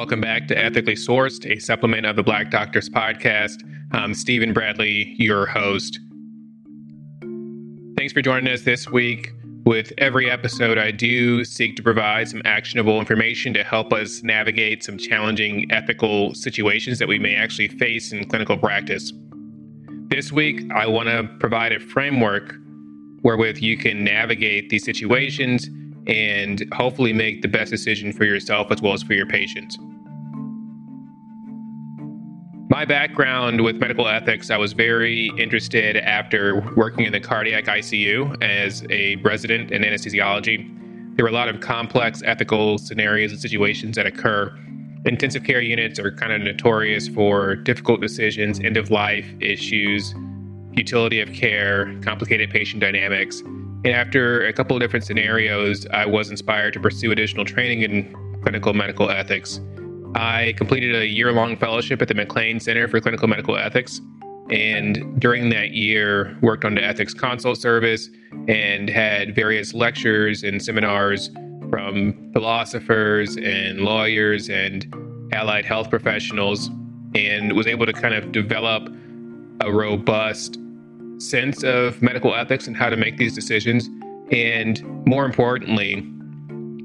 Welcome back to Ethically Sourced, a supplement of the Black Doctors podcast. I'm Steven Bradley, your host. Thanks for joining us this week. With every episode, I do seek to provide some actionable information to help us navigate some challenging ethical situations that we may actually face in clinical practice. This week, I want to provide a framework wherewith you can navigate these situations and hopefully make the best decision for yourself as well as for your patients. My background with medical ethics, I was very interested after working in the cardiac ICU as a resident in anesthesiology. There were a lot of complex ethical scenarios and situations that occur. Intensive care units are kind of notorious for difficult decisions, end of life issues, utility of care, complicated patient dynamics. And after a couple of different scenarios, I was inspired to pursue additional training in clinical medical ethics. I completed a year long fellowship at the MacLean Center for Clinical Medical Ethics. And during that year, worked on the ethics consult service and had various lectures and seminars from philosophers and lawyers and allied health professionals, and was able to kind of develop a robust sense of medical ethics and how to make these decisions. And more importantly,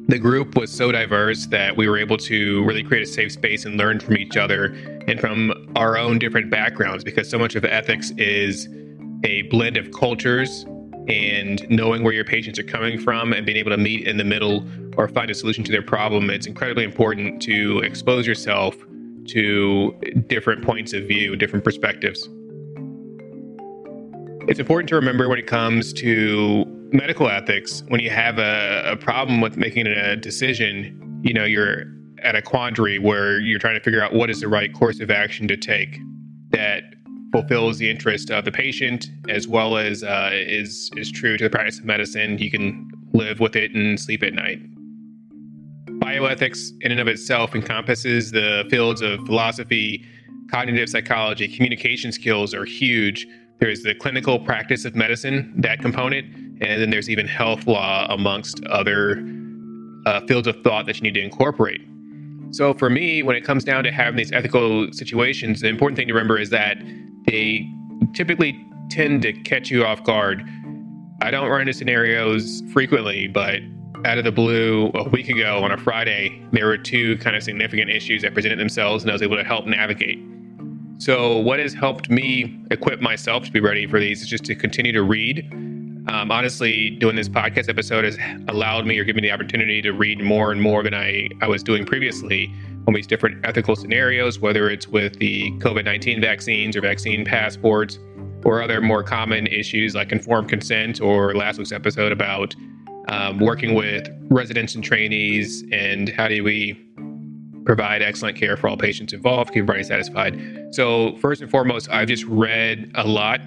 the group was so diverse that we were able to really create a safe space and learn from each other and from our own different backgrounds because so much of ethics is a blend of cultures and knowing where your patients are coming from and being able to meet in the middle or find a solution to their problem. It's incredibly important to expose yourself to different points of view, different perspectives. It's important to remember when it comes to medical ethics, when you have a, a problem with making a decision, you know, you're at a quandary where you're trying to figure out what is the right course of action to take that fulfills the interest of the patient as well as uh, is is true to the practice of medicine. You can live with it and sleep at night. Bioethics, in and of itself, encompasses the fields of philosophy, cognitive psychology, communication skills are huge there's the clinical practice of medicine, that component, and then there's even health law amongst other uh, fields of thought that you need to incorporate. So for me, when it comes down to having these ethical situations, the important thing to remember is that they typically tend to catch you off guard. I don't run into scenarios frequently, but out of the blue, a week ago on a Friday, there were two kind of significant issues that presented themselves, and I was able to help navigate. So, what has helped me equip myself to be ready for these is just to continue to read. Um, honestly, doing this podcast episode has allowed me or given me the opportunity to read more and more than I, I was doing previously on these different ethical scenarios, whether it's with the COVID 19 vaccines or vaccine passports or other more common issues like informed consent or last week's episode about um, working with residents and trainees and how do we provide excellent care for all patients involved, keep everybody satisfied. So, first and foremost, I've just read a lot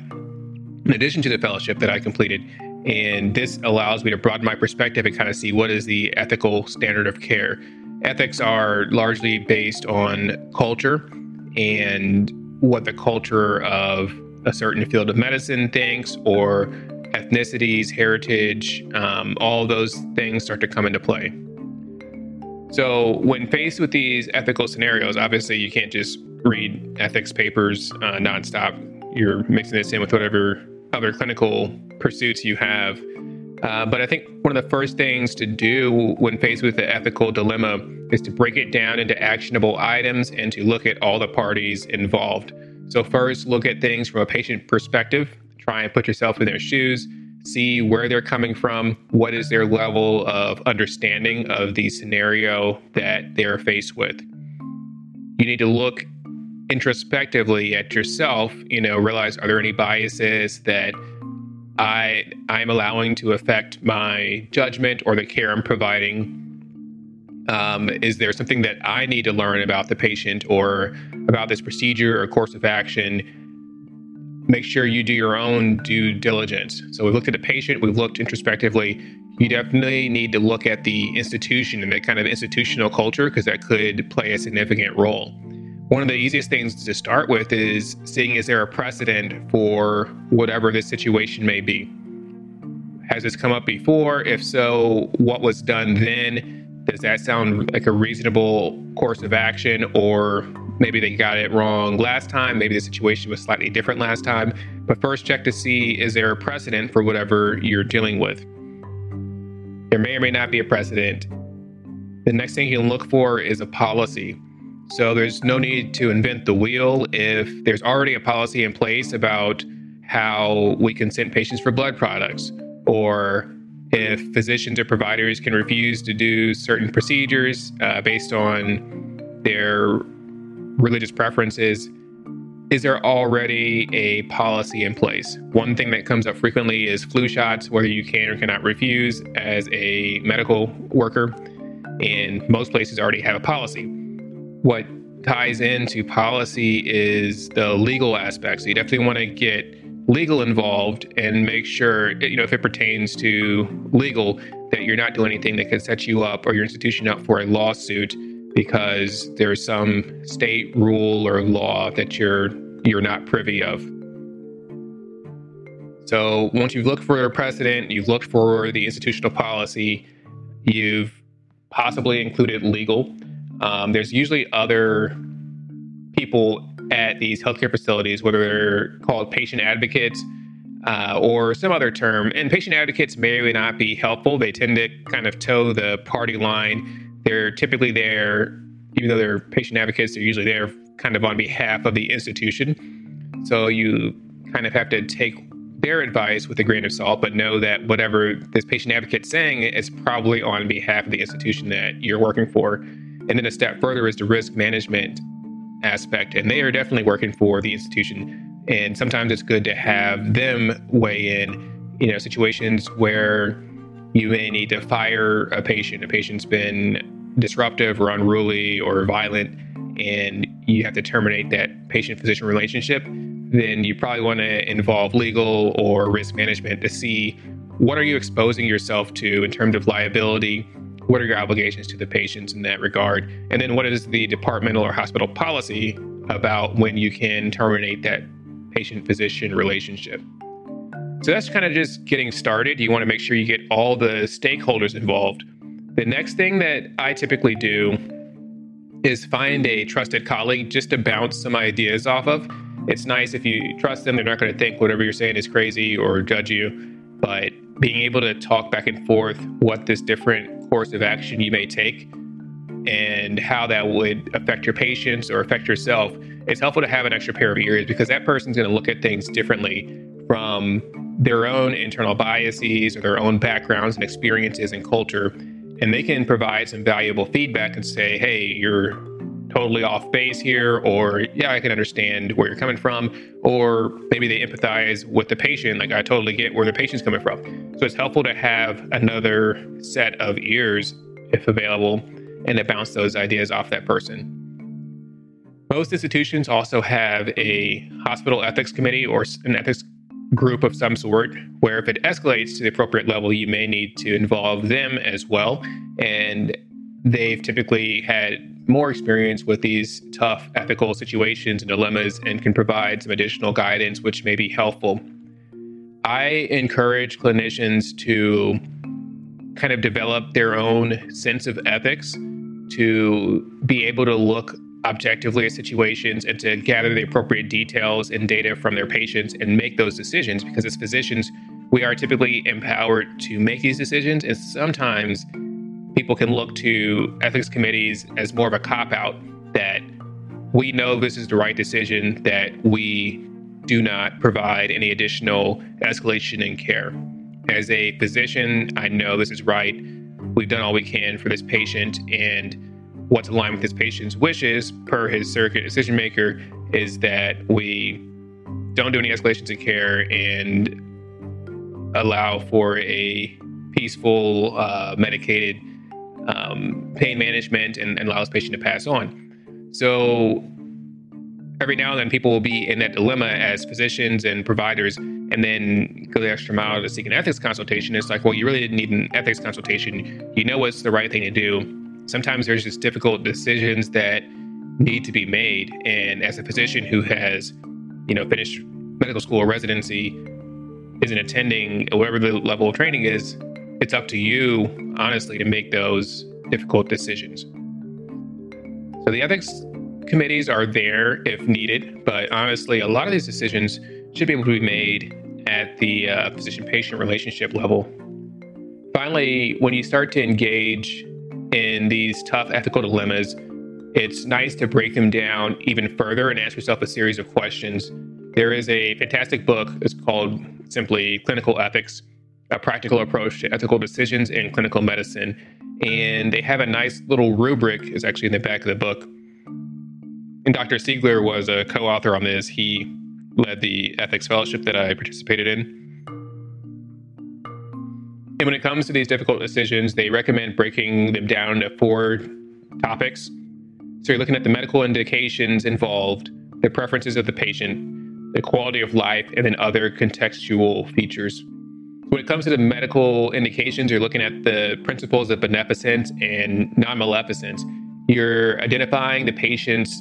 in addition to the fellowship that I completed. And this allows me to broaden my perspective and kind of see what is the ethical standard of care. Ethics are largely based on culture and what the culture of a certain field of medicine thinks, or ethnicities, heritage, um, all those things start to come into play. So, when faced with these ethical scenarios, obviously you can't just read ethics papers uh, nonstop. You're mixing this in with whatever other clinical pursuits you have. Uh, but I think one of the first things to do when faced with the ethical dilemma is to break it down into actionable items and to look at all the parties involved. So, first, look at things from a patient perspective, try and put yourself in their shoes see where they're coming from, what is their level of understanding of the scenario that they're faced with. You need to look introspectively at yourself, you know, realize are there any biases that I I'm allowing to affect my judgment or the care I'm providing? Um, is there something that I need to learn about the patient or about this procedure or course of action make sure you do your own due diligence. So we've looked at the patient, we've looked introspectively. You definitely need to look at the institution and the kind of institutional culture because that could play a significant role. One of the easiest things to start with is seeing is there a precedent for whatever this situation may be? Has this come up before? If so, what was done then Does that sound like a reasonable course of action? Or maybe they got it wrong last time. Maybe the situation was slightly different last time. But first, check to see is there a precedent for whatever you're dealing with? There may or may not be a precedent. The next thing you can look for is a policy. So there's no need to invent the wheel if there's already a policy in place about how we consent patients for blood products or if physicians or providers can refuse to do certain procedures uh, based on their religious preferences, is there already a policy in place? One thing that comes up frequently is flu shots, whether you can or cannot refuse as a medical worker. And most places already have a policy. What ties into policy is the legal aspect. So you definitely want to get legal involved and make sure, you know, if it pertains to legal, that you're not doing anything that could set you up or your institution up for a lawsuit because there's some state rule or law that you're you're not privy of. So once you've looked for a precedent, you've looked for the institutional policy, you've possibly included legal. Um, there's usually other people at these healthcare facilities, whether they're called patient advocates uh, or some other term. And patient advocates may or may not be helpful. They tend to kind of toe the party line. They're typically there, even though they're patient advocates, they're usually there kind of on behalf of the institution. So you kind of have to take their advice with a grain of salt, but know that whatever this patient advocate's saying is probably on behalf of the institution that you're working for. And then a step further is the risk management aspect, and they are definitely working for the institution. And sometimes it's good to have them weigh in, you know, situations where you may need to fire a patient. A patient's been disruptive or unruly or violent, and you have to terminate that patient physician relationship. Then you probably want to involve legal or risk management to see what are you exposing yourself to in terms of liability what are your obligations to the patients in that regard? And then what is the departmental or hospital policy about when you can terminate that patient physician relationship? So that's kind of just getting started. You want to make sure you get all the stakeholders involved. The next thing that I typically do is find a trusted colleague just to bounce some ideas off of. It's nice if you trust them, they're not going to think whatever you're saying is crazy or judge you. But being able to talk back and forth what this different course of action you may take and how that would affect your patients or affect yourself, it's helpful to have an extra pair of ears because that person's going to look at things differently from their own internal biases or their own backgrounds and experiences and culture. And they can provide some valuable feedback and say, hey, you're totally off base here, or yeah, I can understand where you're coming from, or maybe they empathize with the patient, like I totally get where the patient's coming from. So it's helpful to have another set of ears, if available, and to bounce those ideas off that person. Most institutions also have a hospital ethics committee or an ethics group of some sort, where if it escalates to the appropriate level, you may need to involve them as well. And they've typically had more experience with these tough ethical situations and dilemmas and can provide some additional guidance, which may be helpful. I encourage clinicians to kind of develop their own sense of ethics to be able to look objectively at situations and to gather the appropriate details and data from their patients and make those decisions because as physicians we are typically empowered to make these decisions and sometimes people can look to ethics committees as more of a cop out that we know this is the right decision, that we do not provide any additional escalation in care. As a physician, I know this is right. We've done all we can for this patient, and what's aligned with his patient's wishes, per his surrogate decision maker, is that we don't do any escalations in care and allow for a peaceful, uh, medicated um, pain management and, and allows patient to pass on. So every now and then people will be in that dilemma as physicians and providers and then go the extra mile to seek an ethics consultation. It's like, well, you really didn't need an ethics consultation. You know what's the right thing to do. Sometimes there's just difficult decisions that need to be made. And as a physician who has, you know, finished medical school or residency, isn't attending whatever the level of training is, it's up to you, honestly, to make those difficult decisions. So the ethics committees are there if needed, but honestly, a lot of these decisions should be able to be made at the uh, physician patient relationship level. Finally, when you start to engage in these tough ethical dilemmas, it's nice to break them down even further and ask yourself a series of questions. There is a fantastic book, it's called simply Clinical Ethics A Practical Approach to Ethical Decisions in Clinical Medicine. And they have a nice little rubric, is actually in the back of the book. And Dr. Siegler was a co author on this. He led the ethics fellowship that I participated in. And when it comes to these difficult decisions, they recommend breaking them down to four topics. So you're looking at the medical indications involved, the preferences of the patient, the quality of life, and then other contextual features. When it comes to the medical indications, you're looking at the principles of beneficence and non maleficence. You're identifying the patient's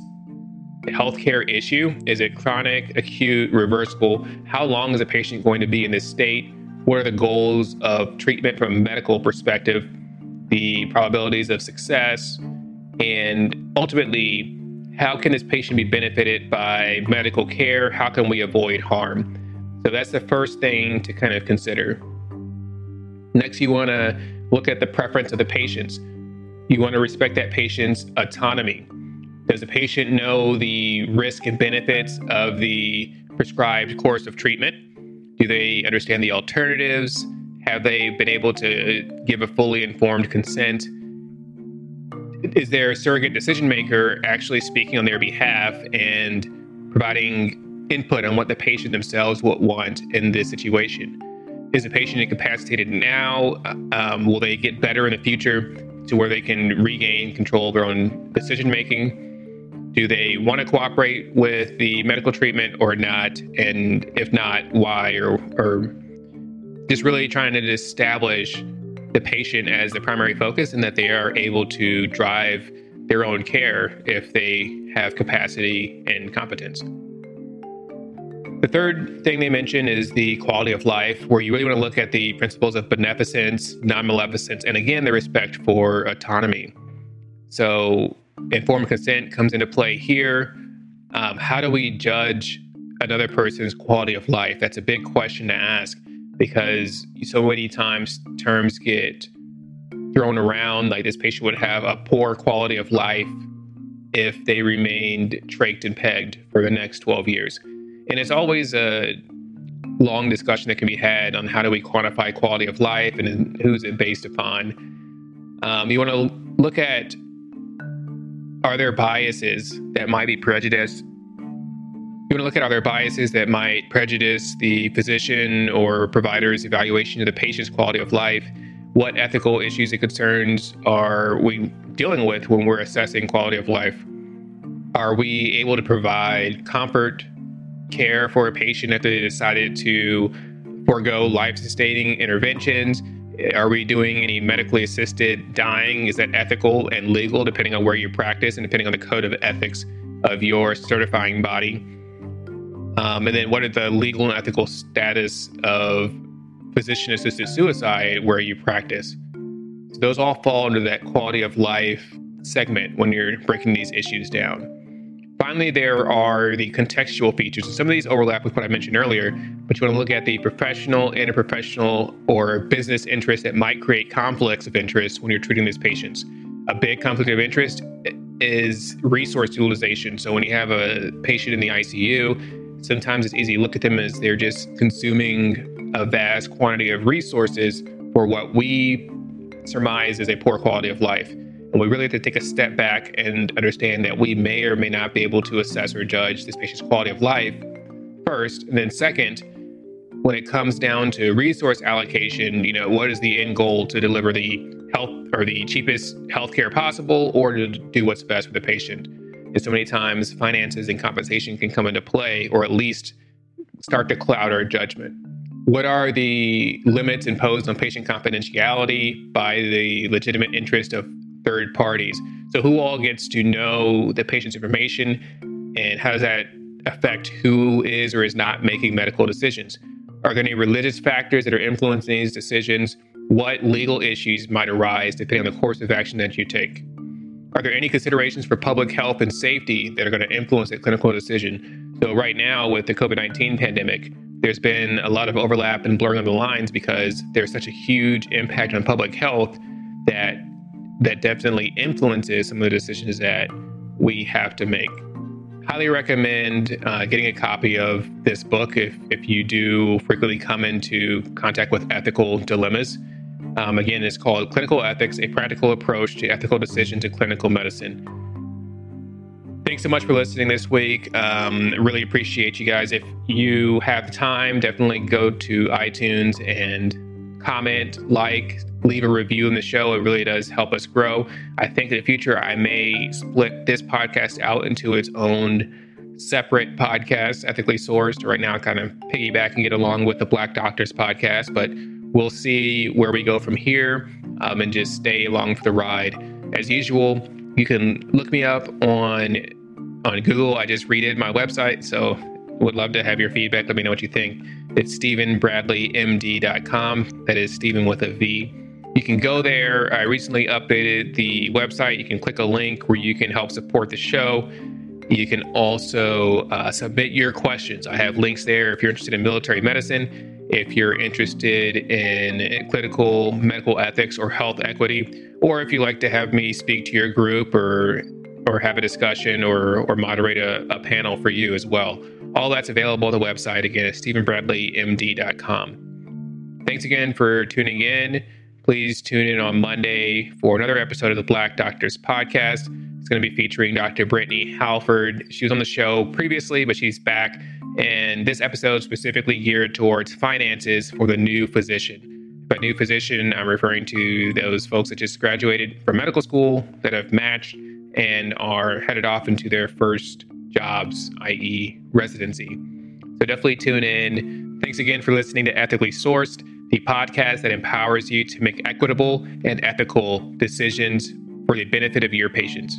healthcare issue? Is it chronic, acute, reversible? How long is a patient going to be in this state? What are the goals of treatment from a medical perspective? The probabilities of success? And ultimately, how can this patient be benefited by medical care? How can we avoid harm? So that's the first thing to kind of consider. Next, you want to look at the preference of the patients. You want to respect that patient's autonomy. Does the patient know the risk and benefits of the prescribed course of treatment? Do they understand the alternatives? Have they been able to give a fully informed consent? Is there a surrogate decision maker actually speaking on their behalf and providing input on what the patient themselves would want in this situation? Is the patient incapacitated now? Um, will they get better in the future to where they can regain control of their own decision making? Do they want to cooperate with the medical treatment or not? And if not, why? Or, or just really trying to establish the patient as the primary focus and that they are able to drive their own care if they have capacity and competence. The third thing they mention is the quality of life, where you really want to look at the principles of beneficence, non maleficence, and again, the respect for autonomy. So, informed consent comes into play here. Um, how do we judge another person's quality of life? That's a big question to ask because so many times terms get thrown around like this patient would have a poor quality of life if they remained trached and pegged for the next 12 years. And it's always a long discussion that can be had on how do we quantify quality of life and who's it based upon. Um, you want to look at are there biases that might be prejudiced? You want to look at are there biases that might prejudice the physician or provider's evaluation of the patient's quality of life? What ethical issues and concerns are we dealing with when we're assessing quality of life? Are we able to provide comfort, care for a patient if they decided to forego life sustaining interventions? Are we doing any medically assisted dying? Is that ethical and legal, depending on where you practice and depending on the code of ethics of your certifying body? Um, and then, what are the legal and ethical status of physician assisted suicide where you practice? So those all fall under that quality of life segment when you're breaking these issues down. Finally, there are the contextual features. And some of these overlap with what I mentioned earlier, but you want to look at the professional, interprofessional, or business interests that might create conflicts of interest when you're treating these patients. A big conflict of interest is resource utilization. So when you have a patient in the ICU, sometimes it's easy to look at them as they're just consuming a vast quantity of resources for what we surmise is a poor quality of life. And we really have to take a step back and understand that we may or may not be able to assess or judge this patient's quality of life first. And then second, when it comes down to resource allocation, you know, what is the end goal to deliver the health or the cheapest healthcare possible or to do what's best for the patient? And so many times finances and compensation can come into play or at least start to cloud our judgment. What are the limits imposed on patient confidentiality by the legitimate interest of third parties. So, who all gets to know the patient's information, and how does that affect who is or is not making medical decisions? Are there any religious factors that are influencing these decisions? what legal issues might arise depending on the course of action that you take. Are there any considerations for public health and safety that are going to influence a clinical decision? So, right now, with the COVID 19 pandemic, there's been a lot of overlap and blurring of the lines because there's such a huge impact on public health that that definitely influences some of the decisions that we have to make. Highly recommend uh, getting a copy of this book if, if you do frequently come into contact with ethical dilemmas. Um, again, it's called Clinical Ethics A Practical Approach to Ethical Decisions in Clinical Medicine. Thanks so much for listening this week. Um, really appreciate you guys. If you have time, definitely go to iTunes and comment, like, leave a review in the show. It really does help us grow. I think in the future, I may split this podcast out into its own separate podcast, ethically sourced. Right now, kind of piggyback and get along with the Black Doctors podcast, but we'll see where we go from here um, and just stay along for the ride. As usual, you can look me up on on Google. I just redid my website, so would love to have your feedback. Let me know what you think. It's StevenBradleyMD.com. That is Steven with a V. You can go there. I recently updated the website. You can click a link where you can help support the show. You can also uh, submit your questions. I have links there if you're interested in military medicine, if you're interested in clinical medical ethics or health equity, or if you'd like to have me speak to your group or or have a discussion or or moderate a, a panel for you as well. All that's available on the website again at StevenBradleyMD.com. Thanks again for tuning in. Please tune in on Monday for another episode of the Black Doctors Podcast. It's going to be featuring Dr. Brittany Halford. She was on the show previously, but she's back. And this episode is specifically geared towards finances for the new physician. By new physician, I'm referring to those folks that just graduated from medical school that have matched and are headed off into their first jobs, i.e., residency. So definitely tune in. Thanks again for listening to Ethically Sourced the podcast that empowers you to make equitable and ethical decisions for the benefit of your patients.